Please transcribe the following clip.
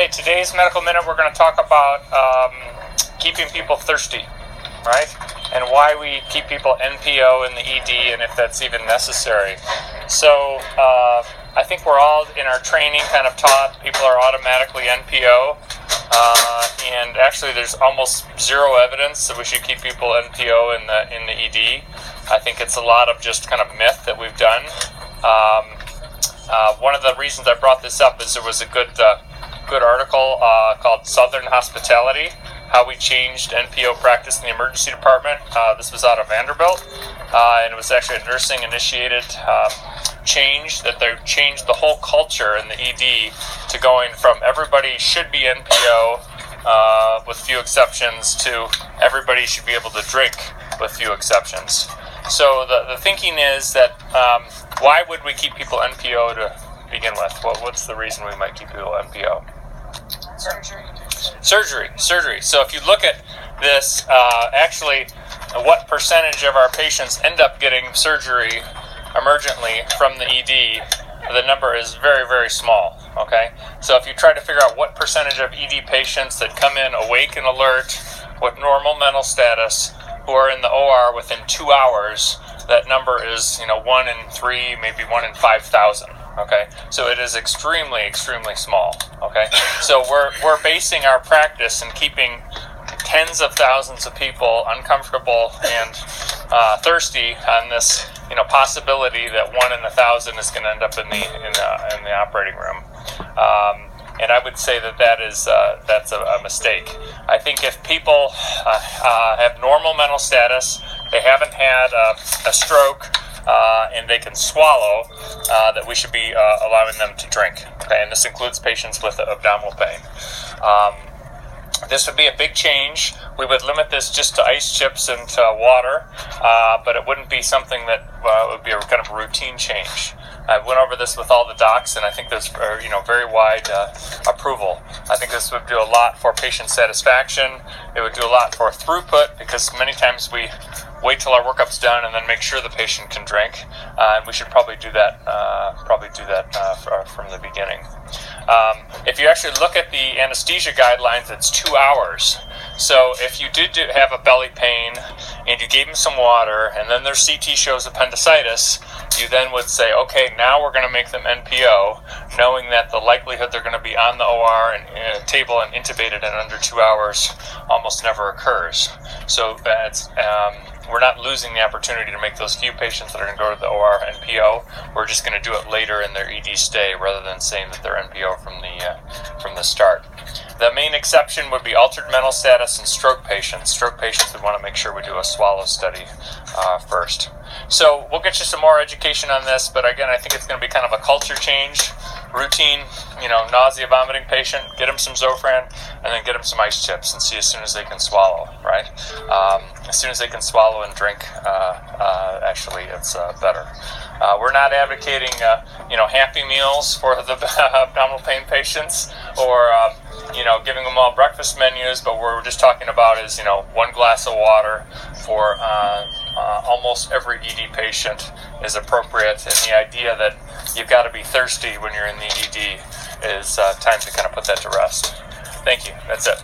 Okay, today's medical minute, we're going to talk about um, keeping people thirsty, right? And why we keep people NPO in the ED and if that's even necessary. So, uh, I think we're all in our training kind of taught people are automatically NPO. Uh, and actually, there's almost zero evidence that we should keep people NPO in the in the ED. I think it's a lot of just kind of myth that we've done. Um, uh, one of the reasons I brought this up is there was a good uh, good article uh, called Southern Hospitality How We Changed NPO Practice in the Emergency Department. Uh, this was out of Vanderbilt, uh, and it was actually a nursing initiated um, change that they changed the whole culture in the ED to going from everybody should be NPO. Uh, with few exceptions, to everybody should be able to drink with few exceptions. So the, the thinking is that um, why would we keep people NPO to begin with? What, what's the reason we might keep people NPO? Surgery. Surgery, surgery. So if you look at this, uh, actually, what percentage of our patients end up getting surgery emergently from the ED? The number is very, very small. Okay, so if you try to figure out what percentage of ED patients that come in awake and alert with normal mental status who are in the OR within two hours, that number is you know one in three, maybe one in five thousand. Okay, so it is extremely, extremely small. Okay, so we're we're basing our practice and keeping tens of thousands of people uncomfortable and uh, thirsty on this you know possibility that one in a thousand is going to end up in the in the in the operating room. Um, and I would say that that is uh, that's a, a, mistake. I think if people uh, uh, have normal mental status, they haven't had a, a stroke, uh, and they can swallow, uh, that we should be uh, allowing them to drink. Okay, and this includes patients with abdominal pain. Um, this would be a big change. We would limit this just to ice chips and to water, but it wouldn't be something that would be a kind of routine change. I went over this with all the docs, and I think there's uh, you know very wide uh, approval. I think this would do a lot for patient satisfaction. It would do a lot for throughput because many times we wait till our workup's done and then make sure the patient can drink. Uh, and we should probably do that. Uh, probably do that uh, from the beginning. Um, if you actually look at the anesthesia guidelines, it's two hours. So if you did do, have a belly pain and you gave them some water, and then their CT shows appendicitis, you then would say, okay, now we're going to make them NPO, knowing that the likelihood they're going to on the OR and uh, table and intubated in under two hours almost never occurs. So that's um, we're not losing the opportunity to make those few patients that are going to go to the OR NPO. We're just going to do it later in their ED stay rather than saying that they're NPO from the uh, from the start. The main exception would be altered mental status and stroke patients. Stroke patients, we want to make sure we do a swallow study uh, first. So we'll get you some more education on this, but again, I think it's going to be kind of a culture change routine, you know, nausea, vomiting patient, get them some Zofran, and then get them some ice chips and see as soon as they can swallow, right? Um, as soon as they can swallow and drink, uh, uh, actually, it's uh, better. Uh, we're not advocating, uh, you know, happy meals for the abdominal pain patients or, um, you know, giving them all breakfast menus, but we're just talking about is, you know, one glass of water for uh, almost every ED patient is appropriate. And the idea that you've got to be thirsty when you're in the ED It's uh, time to kind of put that to rest. Thank you. That's it.